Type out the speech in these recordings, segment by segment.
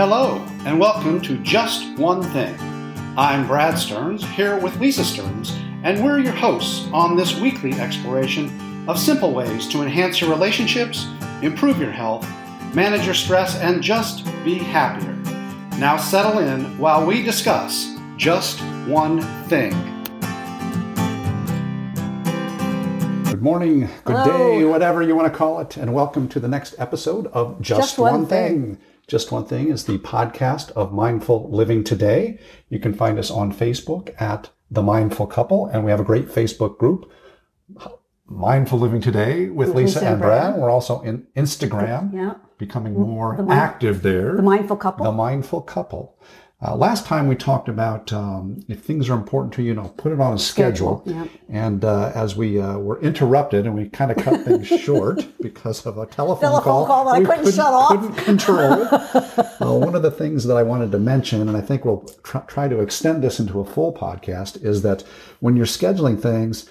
Hello, and welcome to Just One Thing. I'm Brad Stearns, here with Lisa Stearns, and we're your hosts on this weekly exploration of simple ways to enhance your relationships, improve your health, manage your stress, and just be happier. Now settle in while we discuss just one thing. Good morning, good Hello. day, whatever you want to call it, and welcome to the next episode of Just, Just One thing. Just One Thing is the podcast of Mindful Living Today. You can find us on Facebook at The Mindful Couple, and we have a great Facebook group, Mindful Living Today with Lisa, Lisa and Brad. Brad. We're also in Instagram, Yeah. becoming more mind- active there. The mindful couple. The Mindful Couple. Uh, last time we talked about um, if things are important to you, you know, put it on a schedule. Schedule, And uh, as we uh, were interrupted and we kind of cut things short because of a telephone, Telephone call that I we couldn't shut off. Couldn't control. one of the things that I wanted to mention, and I think we'll tr- try to extend this into a full podcast, is that when you're scheduling things,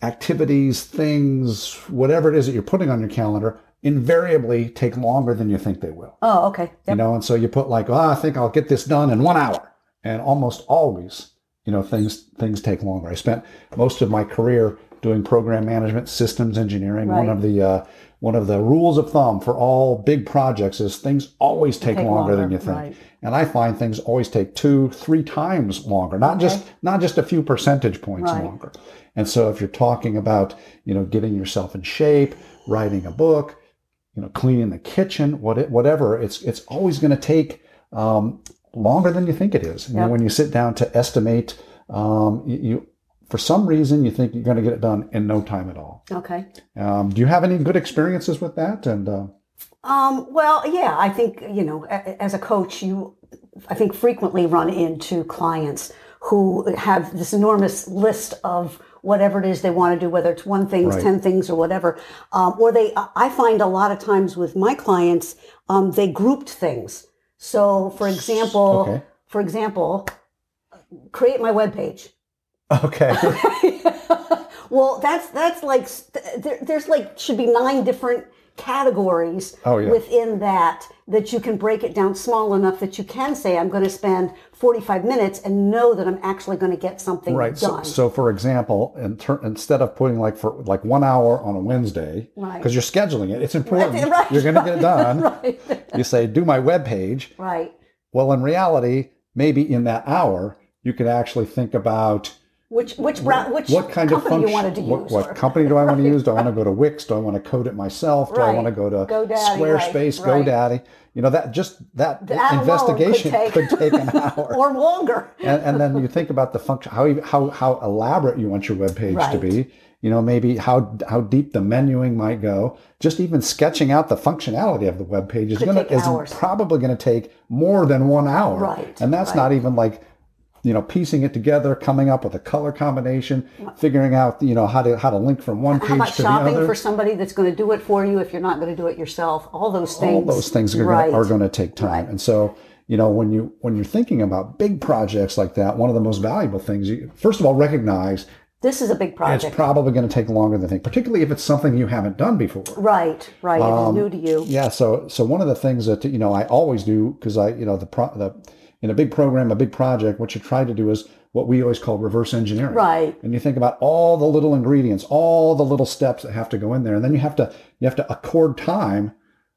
activities, things, whatever it is that you're putting on your calendar, invariably take longer than you think they will. Oh, okay. you know and so you put like oh i think i'll get this done in one hour. And almost always you know things things take longer. I spent most of my career doing program management systems engineering. One of the uh, one of the rules of thumb for all big projects is things always take, Take longer, than you think. right. and i find things always take two three times longer not just not just a few percentage points Right. longer. And so if you're talking about you know getting yourself in shape writing a book you know, cleaning the kitchen, what it, whatever, it's it's always going to take um, longer than you think it is. You know, Yep. when you sit down to estimate, um, you, you for some reason you think you're going to get it done in no time at all. Okay. Um, do you have any good experiences with that? And uh, Um, well, yeah, I think, you know, as a coach, you, I think, frequently run into clients who have this enormous list of whatever it is they want to do, whether it's one thing, Right. 10 things, or whatever. Um, or they, I find a lot of times with my clients, um, they grouped things. So, for example, Okay. for example, create my webpage. okay, well, that's that's like there, there's like should be nine different categories Oh, yeah. within that that you can break it down small enough that you can say I'm going to spend 45 minutes and know that I'm actually going to get something right. So, done. so for example, in ter- instead of putting like for like one hour on a Wednesday, Right. because you're scheduling it, it's important. right, you're going to get it done. right, You say, do my web page. right. Well, in reality, maybe in that hour, you could actually think about Which which bra- which what kind of company function, you wanted to what, use? what company do I want to use? Do I want to go to Wix? Do I want to code it myself? Do I want to go to GoDaddy, Squarespace, right, right. GoDaddy? You know, that just that, That investigation could take- an hour. or longer. and, and then you think about the function, how you- how how elaborate you want your web page to be. You know, maybe how how deep the menuing might go. Just even sketching out the functionality of the web page is gonna is hours. probably going to take more than one hour. Right, And that's right. not even like you know piecing it together, coming up with a color combination, figuring out you know how to how to link from one page How about to the shopping other. for somebody that's going to do it for you if you're not going to do it yourself? All those things. all those things are right. going, are going to take time Right. and so you know when you when you're thinking about big projects like that one of the most valuable things you first of all recognize This is a big project. it's probably going to take longer than think particularly if it's something you haven't done before right, right. Um, it is new to you. yeah so so one of the things that you know i always do because i you know the pro the in a big program a big project what you try to do is what we always call reverse engineering Right. and you think about all the little ingredients all the little steps that have to go in there and then you have to you have to accord time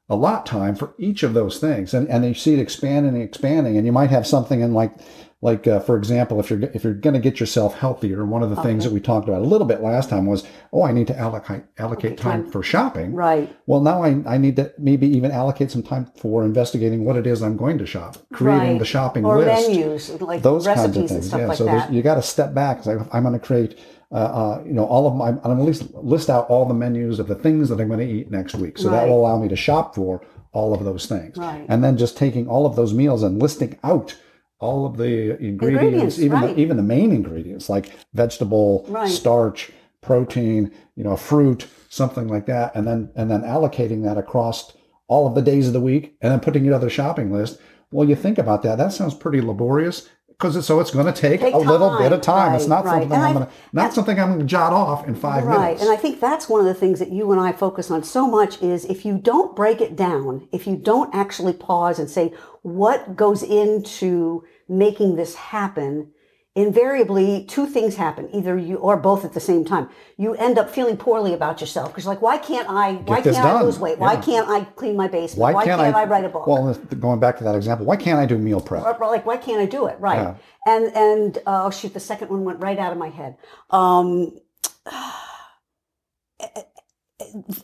a lot time for each of those things and and you see it expanding and expanding and you might have something in like like uh, for example if you're if you're going to get yourself healthier one of the things that we talked about a little bit last time was oh i need to allocate allocate time, for shopping Right. well now I, I need to maybe even allocate some time for investigating what it is i'm going to shop creating right. the shopping or list menus, like those recipes kinds of and things. stuff Yeah, like so that. you got to step back. Like I'm going to create, uh, uh, you know, all of my. I'm going to least list out all the menus of the things that I'm going to eat next week. So that will allow me to shop for all of those things. Right. And then just taking all of those meals and listing out all of the ingredients, Ingredients, even right. the, even the main ingredients like vegetable, Right. starch, protein, you know, fruit, something like that, and then and then allocating that across all of the days of the week, and then putting it on the shopping list. Well, you think about that. That sounds pretty laborious because so it's going to take, Take a little bit of time, time. it's not right. something And I'm I- going to not something I'm going to jot off in five Right. minutes. Right, and I think that's one of the things that you and I focus on so much is if you don't break it down, if you don't actually pause and say what goes into making this happen, invariably two things happen. Either you or both at the same time. You end up feeling poorly about yourself because like, why can't I, why can't I lose weight? Why Yeah. can't I clean my basement? why, Why, can't, I, write a book? Well, going back to that example, why can't I do meal prep? Or, like why can't I do it? Right. Yeah. And and uh, oh shoot, the second one went right out of my head. Um,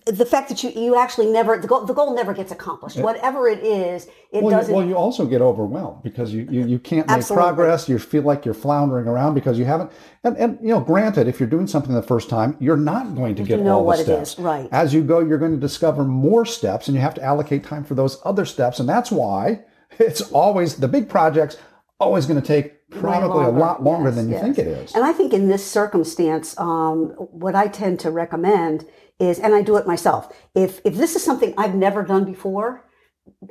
the fact that you you actually never the goal the goal never gets accomplished. Whatever it is, it Well, doesn't. you, well, you also get overwhelmed because you, you, you can't make Absolutely. progress. You feel like you're floundering around because you haven't. And, and you know, granted, if you're doing something the first time, you're not going to get know all the it steps. right. As you go, you're going to discover more steps, and you have to allocate time for those other steps. And that's why it's always the big projects always going to take probably a lot longer Yes, than you yes. think it is. And I think in this circumstance, um, what I tend to recommend is, and I do it myself. If if this is something I've never done before,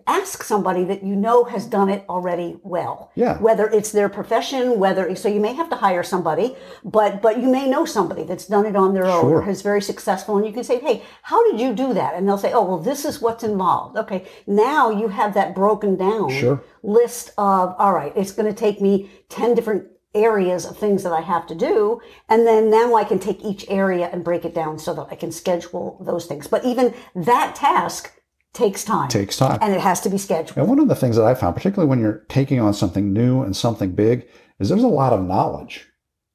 ask somebody that you know has done it already well. Yeah. Whether it's their profession, whether so you may have to hire somebody, but but you may know somebody that's done it on their own Sure. or is very successful, and you can say, "Hey, how did you do that?" And they'll say, "Oh, well, this is what's involved." Okay, now you have that broken down Sure. list of all right. It's going to take me ten different areas of things that I have to do. And then now I can take each area and break it down so that I can schedule those things. But even that task takes time. Takes time. And it has to be scheduled. And one of the things that I found, particularly when you're taking on something new and something big, is there's a lot of knowledge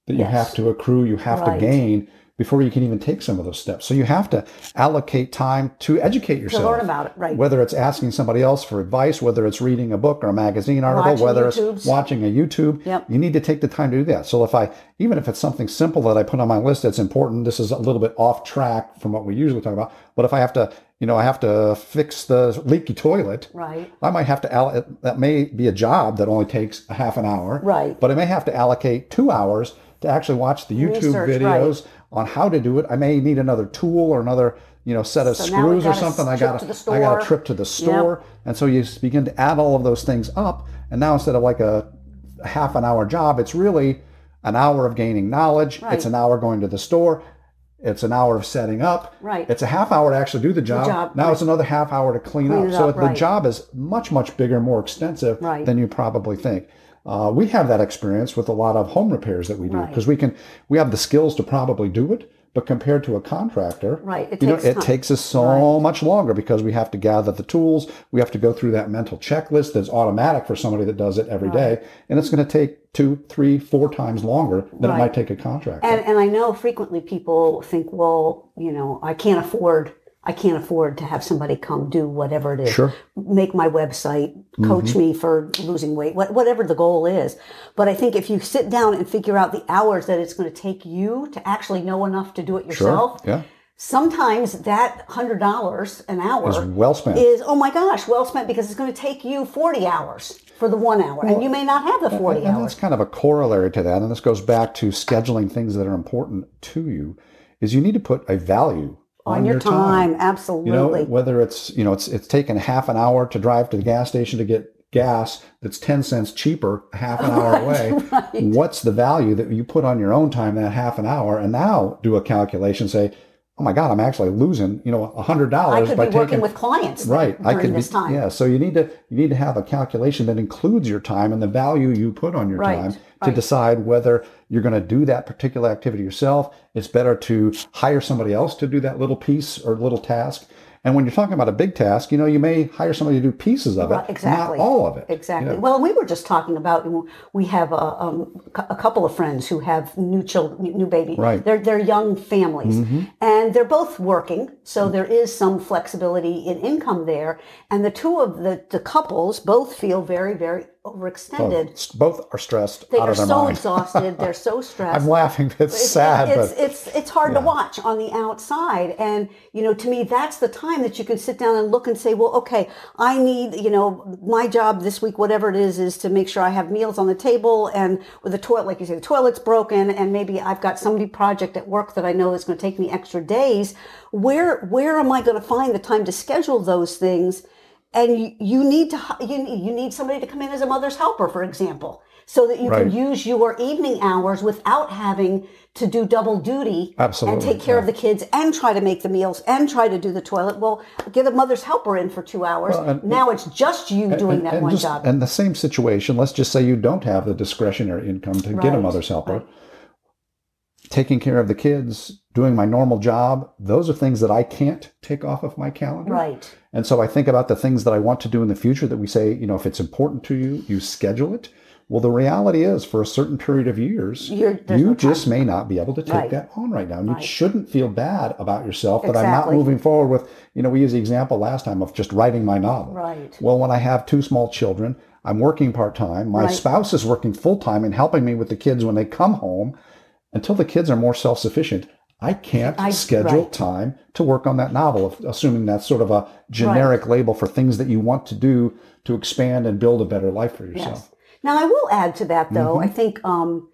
that you Yes. have to accrue, you have Right. to gain before you can even take some of those steps. So you have to allocate time to educate yourself. To learn about it, right. Whether it's asking somebody else for advice, whether it's reading a book or a magazine article, Watching whether YouTubes. it's watching a YouTube, Yep. you need to take the time to do that. So if I, even if it's something simple that I put on my list that's important, this is a little bit off track from what we usually talk about. But if I have to, you know, I have to fix the leaky toilet, Right. I might have to all that may be a job that only takes a half an hour. Right. But I may have to allocate two hours to actually watch the YouTube Research, videos on how to do it. I may need another tool or another, you know, set of So screws or something. I got the I got a trip to the store. And so you begin to add all of those things up. And now instead of like a half an hour job, it's really an hour of gaining knowledge. Right. It's an hour going to the store. It's an hour of setting up. Right. It's a half hour to actually do the job. job, now right. it's another half hour to clean, Clean up. So up, the right. job is much, much bigger, more extensive than you probably think. Uh, we have that experience with a lot of home repairs that we do Right. because we can we have the skills to probably do it, but compared to a contractor, Right, it you know, takes it time. takes us so much longer because we have to gather the tools, we have to go through that mental checklist that's automatic for somebody that does it every day, and it's going to take two, three, four times longer than it might take a contractor. And and I know frequently people think, well, you know, I can't afford I can't afford to have somebody come do whatever it is. Sure. Make my website, Mm-hmm. coach me for losing weight, what, whatever the goal is. But I think if you sit down and figure out the hours that it's going to take you to actually know enough to do it sure, yourself, yeah, sometimes that hundred dollars an hour is well spent. is oh my gosh, well spent because it's going to take you forty hours for the one hour, and you may not have the forty And hours. that's kind of a corollary to that, and this goes back to scheduling things that are important to you. Is you need to put a value on, On your time, absolutely. You know, whether it's you know it's it's taken half an hour to drive to the gas station to get gas that's ten cents cheaper half an hour away. What's the value that you put on your own time that half an hour? And now do a calculation. Say, oh my God, I'm actually losing you know a hundred I dollars could by be taking working with clients right i could this be time. yeah so you need to you need to have a calculation that includes your time and the value you put on your Right, time to right. decide whether you're going to do that particular activity yourself it's better to hire somebody else to do that little piece or little task and when you're talking about a big task you know you may hire somebody to do pieces of it exactly. not all of it Exactly. Well, we were just talking about we have a, um, a couple of friends who have new children, new baby. Right. Mm-hmm. They're they're young families, and they're both working, so there is some flexibility in income there. And the two of the the couples both feel very very overextended. both, both are stressed They out are of their so mind exhausted. They're so stressed. i'm laughing it's, It's- sad It's, but it's it's hard to watch on the outside, and you know, to me, that's the time that you can sit down and look and say, well, okay, I need, you know, my job this week, whatever it is, is to make sure I have meals on the table, and with the toilet, like you say, the toilet's broken, and maybe I've got some new project at work that I know is going to take me extra days. Where where am I going to find the time to schedule those things? And you, need to you need, you need somebody to come in as a mother's helper, for example. so that you Right. can use your evening hours without having to do double duty Absolutely, and take care of the kids and try to make the meals and try to do the toilet. Well, get a mother's helper in for two hours. and- now it's just you doing and, that and one just- job. And the same situation, let's just say you don't have the discretionary income to get a mother's helper. right. Taking care of the kids, doing my normal job, those are things that I can't take off of my calendar. right. And so I think about the things that I want to do in the future that we say, you know, if it's important to you, you schedule it. Well, the reality is for a certain period of years, You're- you no just may not be able to take Right. that on right now. And Right. you shouldn't feel bad about yourself that I'm not moving forward with, you know, we used the example last time of just writing my novel. Right. Well, when I have two small children, I'm working part time. My Right. spouse is working full time and helping me with the kids when they come home. Until the kids are more self sufficient, I can't I- schedule right. time to work on that novel, assuming that's sort of a generic label for things that you want to do to expand and build a better life for yourself. Yes. Now I will add to that though. Mm-hmm. I think um,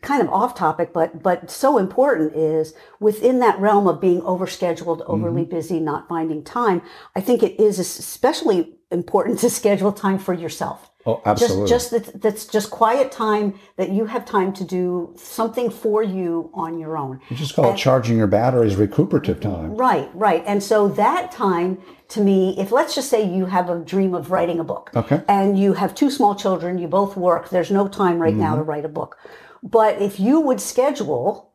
kind of off topic, but but so important is within that realm of being overscheduled, overly Mm-hmm. busy, not finding time. I think it is especially important to schedule time for yourself. Oh, absolutely. Just just that, that's just quiet time that you have time to do something for you on your own. you just call it charging your batteries recuperative time. Right, right. And so that time to me, if let's just say you have a dream of writing a book Okay. and you have two small children, you both work, there's no time right now Mm-hmm. to write a book. But if you would schedule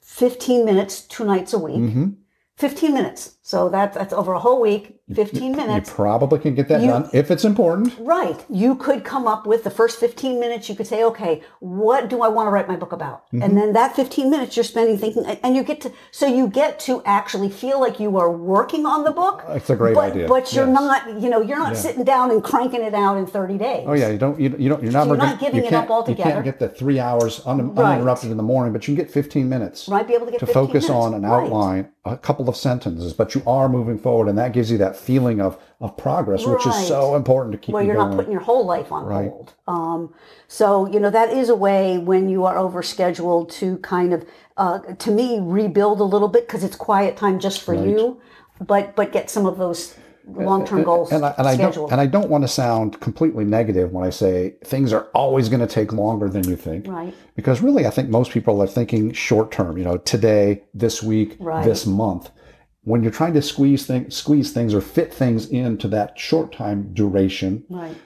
15 minutes two nights a week, Mm-hmm. 15 minutes. So that, that's over a whole week, 15 You minutes. probably can get that You- done if it's important. Right. You could come up with the first 15 minutes, you could say, okay, what do I want to write my book about? Mm-hmm. And then that 15 minutes you're spending thinking, and you get to, so you get to actually feel like you are working on the book. That's a great but, idea. But you're Yes. not, you know, you're not sitting down and cranking it out in 30 days. Oh yeah, you don't. You, you don't. You're not. You're not giving you it up altogether. You can't get the three hours un, Right. uninterrupted in the morning, but you can get 15 minutes Might be able to get to 15 focus minutes. on an Right. outline, a couple of sentences, but you are moving forward, and that gives you that feeling of of progress, which is so important to keep Well, you you're going. not putting your whole life on Right. hold. Um, so you know that is a way when you are overscheduled to kind of, uh, to me, rebuild a little bit because it's quiet time just for you, but but get some of those long term goals and I, and I don't and I don't want to sound completely negative when I say things are always going to take longer than you think. Right. Because really, I think most people are thinking short term. You know, today, this week, Right. this month. When you're trying to squeeze things, squeeze things, or fit things into that short time duration, right.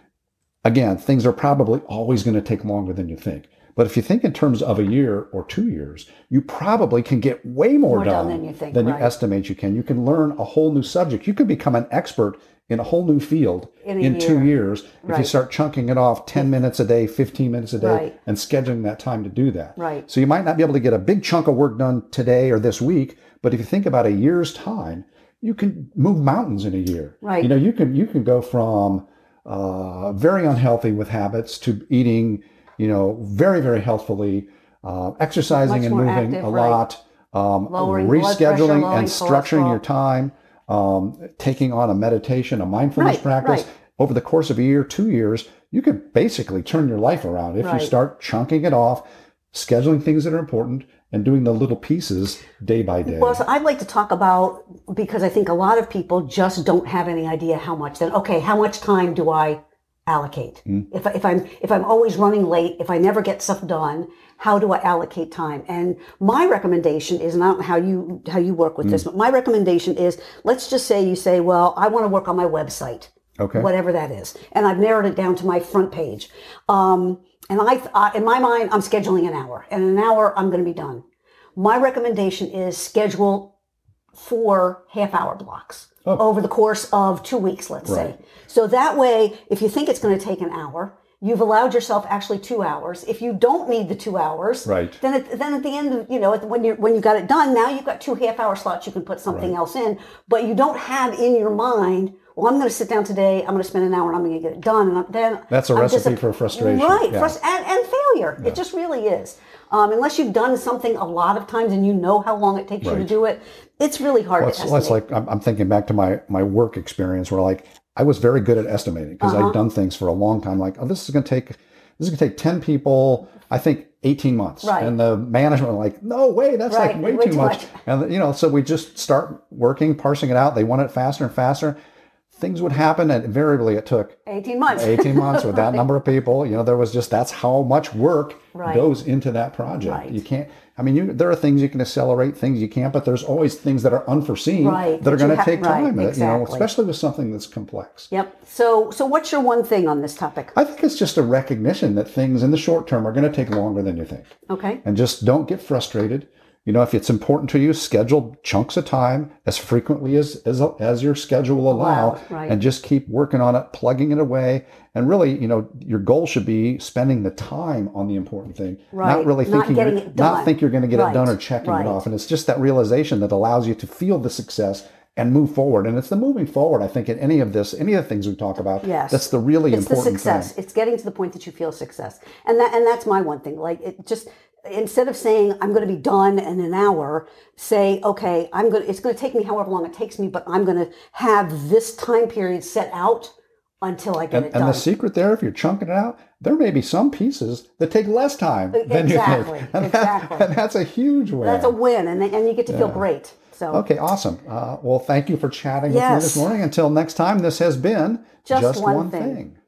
again, things are probably always going to take longer than you think. But if you think in terms of a year or two years, you probably can get way more, More done than you think, than right. estimate you can. You can learn a whole new subject. You can become an expert in a whole new field In in two year. years if you start chunking it off 10 minutes a day, 15 minutes a day, Right. and scheduling that time to do that. Right. So you might not be able to get a big chunk of work done today or this week, but if you think about a year's time, you can move mountains in a year. Right. You know, you can you can go from uh, very unhealthy with habits to eating, you know, very very healthfully, uh, exercising Much and moving active, a right. lot, um, blood pressure, rescheduling and structuring cholesterol. your time, um, taking on a meditation, a mindfulness Right, practice. right. Over the course of a year, two years, you could basically turn your life around if you start chunking it off, scheduling things that are important, and doing the little pieces day by day. Well, so I'd like to talk about because I think a lot of people just don't have any idea how much. Then, okay, how much time do I allocate? If, I- if I'm if I'm always running late, if I never get stuff done, how do I allocate time? And my recommendation is, and I don't know how you how you work with this, but my recommendation is, let's just say you say, well, I want to work on my website okay. whatever that is. And I've narrowed it down to my front page. Um, and I, uh, in my mind, I'm scheduling an hour, and in an hour, I'm going to be done. My recommendation is schedule four half hour blocks Oh. over the course of two weeks, let's say. So that way, if you think it's going to take an hour, you've allowed yourself actually two hours. If you don't need the two hours, Right. then at, then at the end of you know when you when you got it done, now you've got two half hour slots. You can put something else in, but you don't have in your mind. Well, I'm going to sit down today. I'm going to spend an hour and I'm going to get it done. And then That's a I'm recipe for frustration. right? Yeah. frus- and, and failure. It just really is. Um, unless you've done something a lot of times and you know how long it takes you to do it, it's really hard Well, to it's, estimate. it's like I'm, I'm thinking back to my my work experience where like I was very good at estimating because Uh-huh. I'd done things for a long time. Like, oh, this is going to take this is going to take ten people. I think 18 months. Right. And the management were like, no way, that's Right, like way, way too too much. much. And you know, so we just start working, parsing it out. They want it faster and faster. Things would happen, and invariably it took 18 months. 18 months with that number of people. You know, there was just that's how much work Right. goes into that project. Right. You can't. I mean, you, there are things you can accelerate, things you can't, but there's always things that are unforeseen Right, that are going to take right, time. uh, You know, especially with something that's complex. Yep. So, so what's your one thing on this topic? I think it's just a recognition that things in the short term are going to take longer than you think. Okay. and just don't get frustrated. You know, if it's important to you, schedule chunks of time as frequently as as, as your schedule will allow, Allow, right. and just keep working on it, plugging it away. And really, you know, your goal should be spending the time on the important thing, Right. not really Not thinking you're- not think you're going to get Right. it done or checking it off. And it's just that realization that allows you to feel the success and move forward. And it's the moving forward. I think in any of this, any of the things we talk about, Yes. that's the really it's the important success. thing. It's getting to the point that you feel success, and that and that's my one thing. Like it just instead of saying I'm going to be done in an hour, say okay, I'm going. to It's going to take me however long it takes me, but I'm going to have this time period set out until I get And, it and the secret there, if you're chunking it out, there may be some pieces that take less time than Exactly, you think. And, exactly. That, and that's a huge win. that's a win, and and you get to feel great. So okay, awesome. Uh, well, thank you for chatting with me this morning. Until next time, this has been Just One Thing. thing.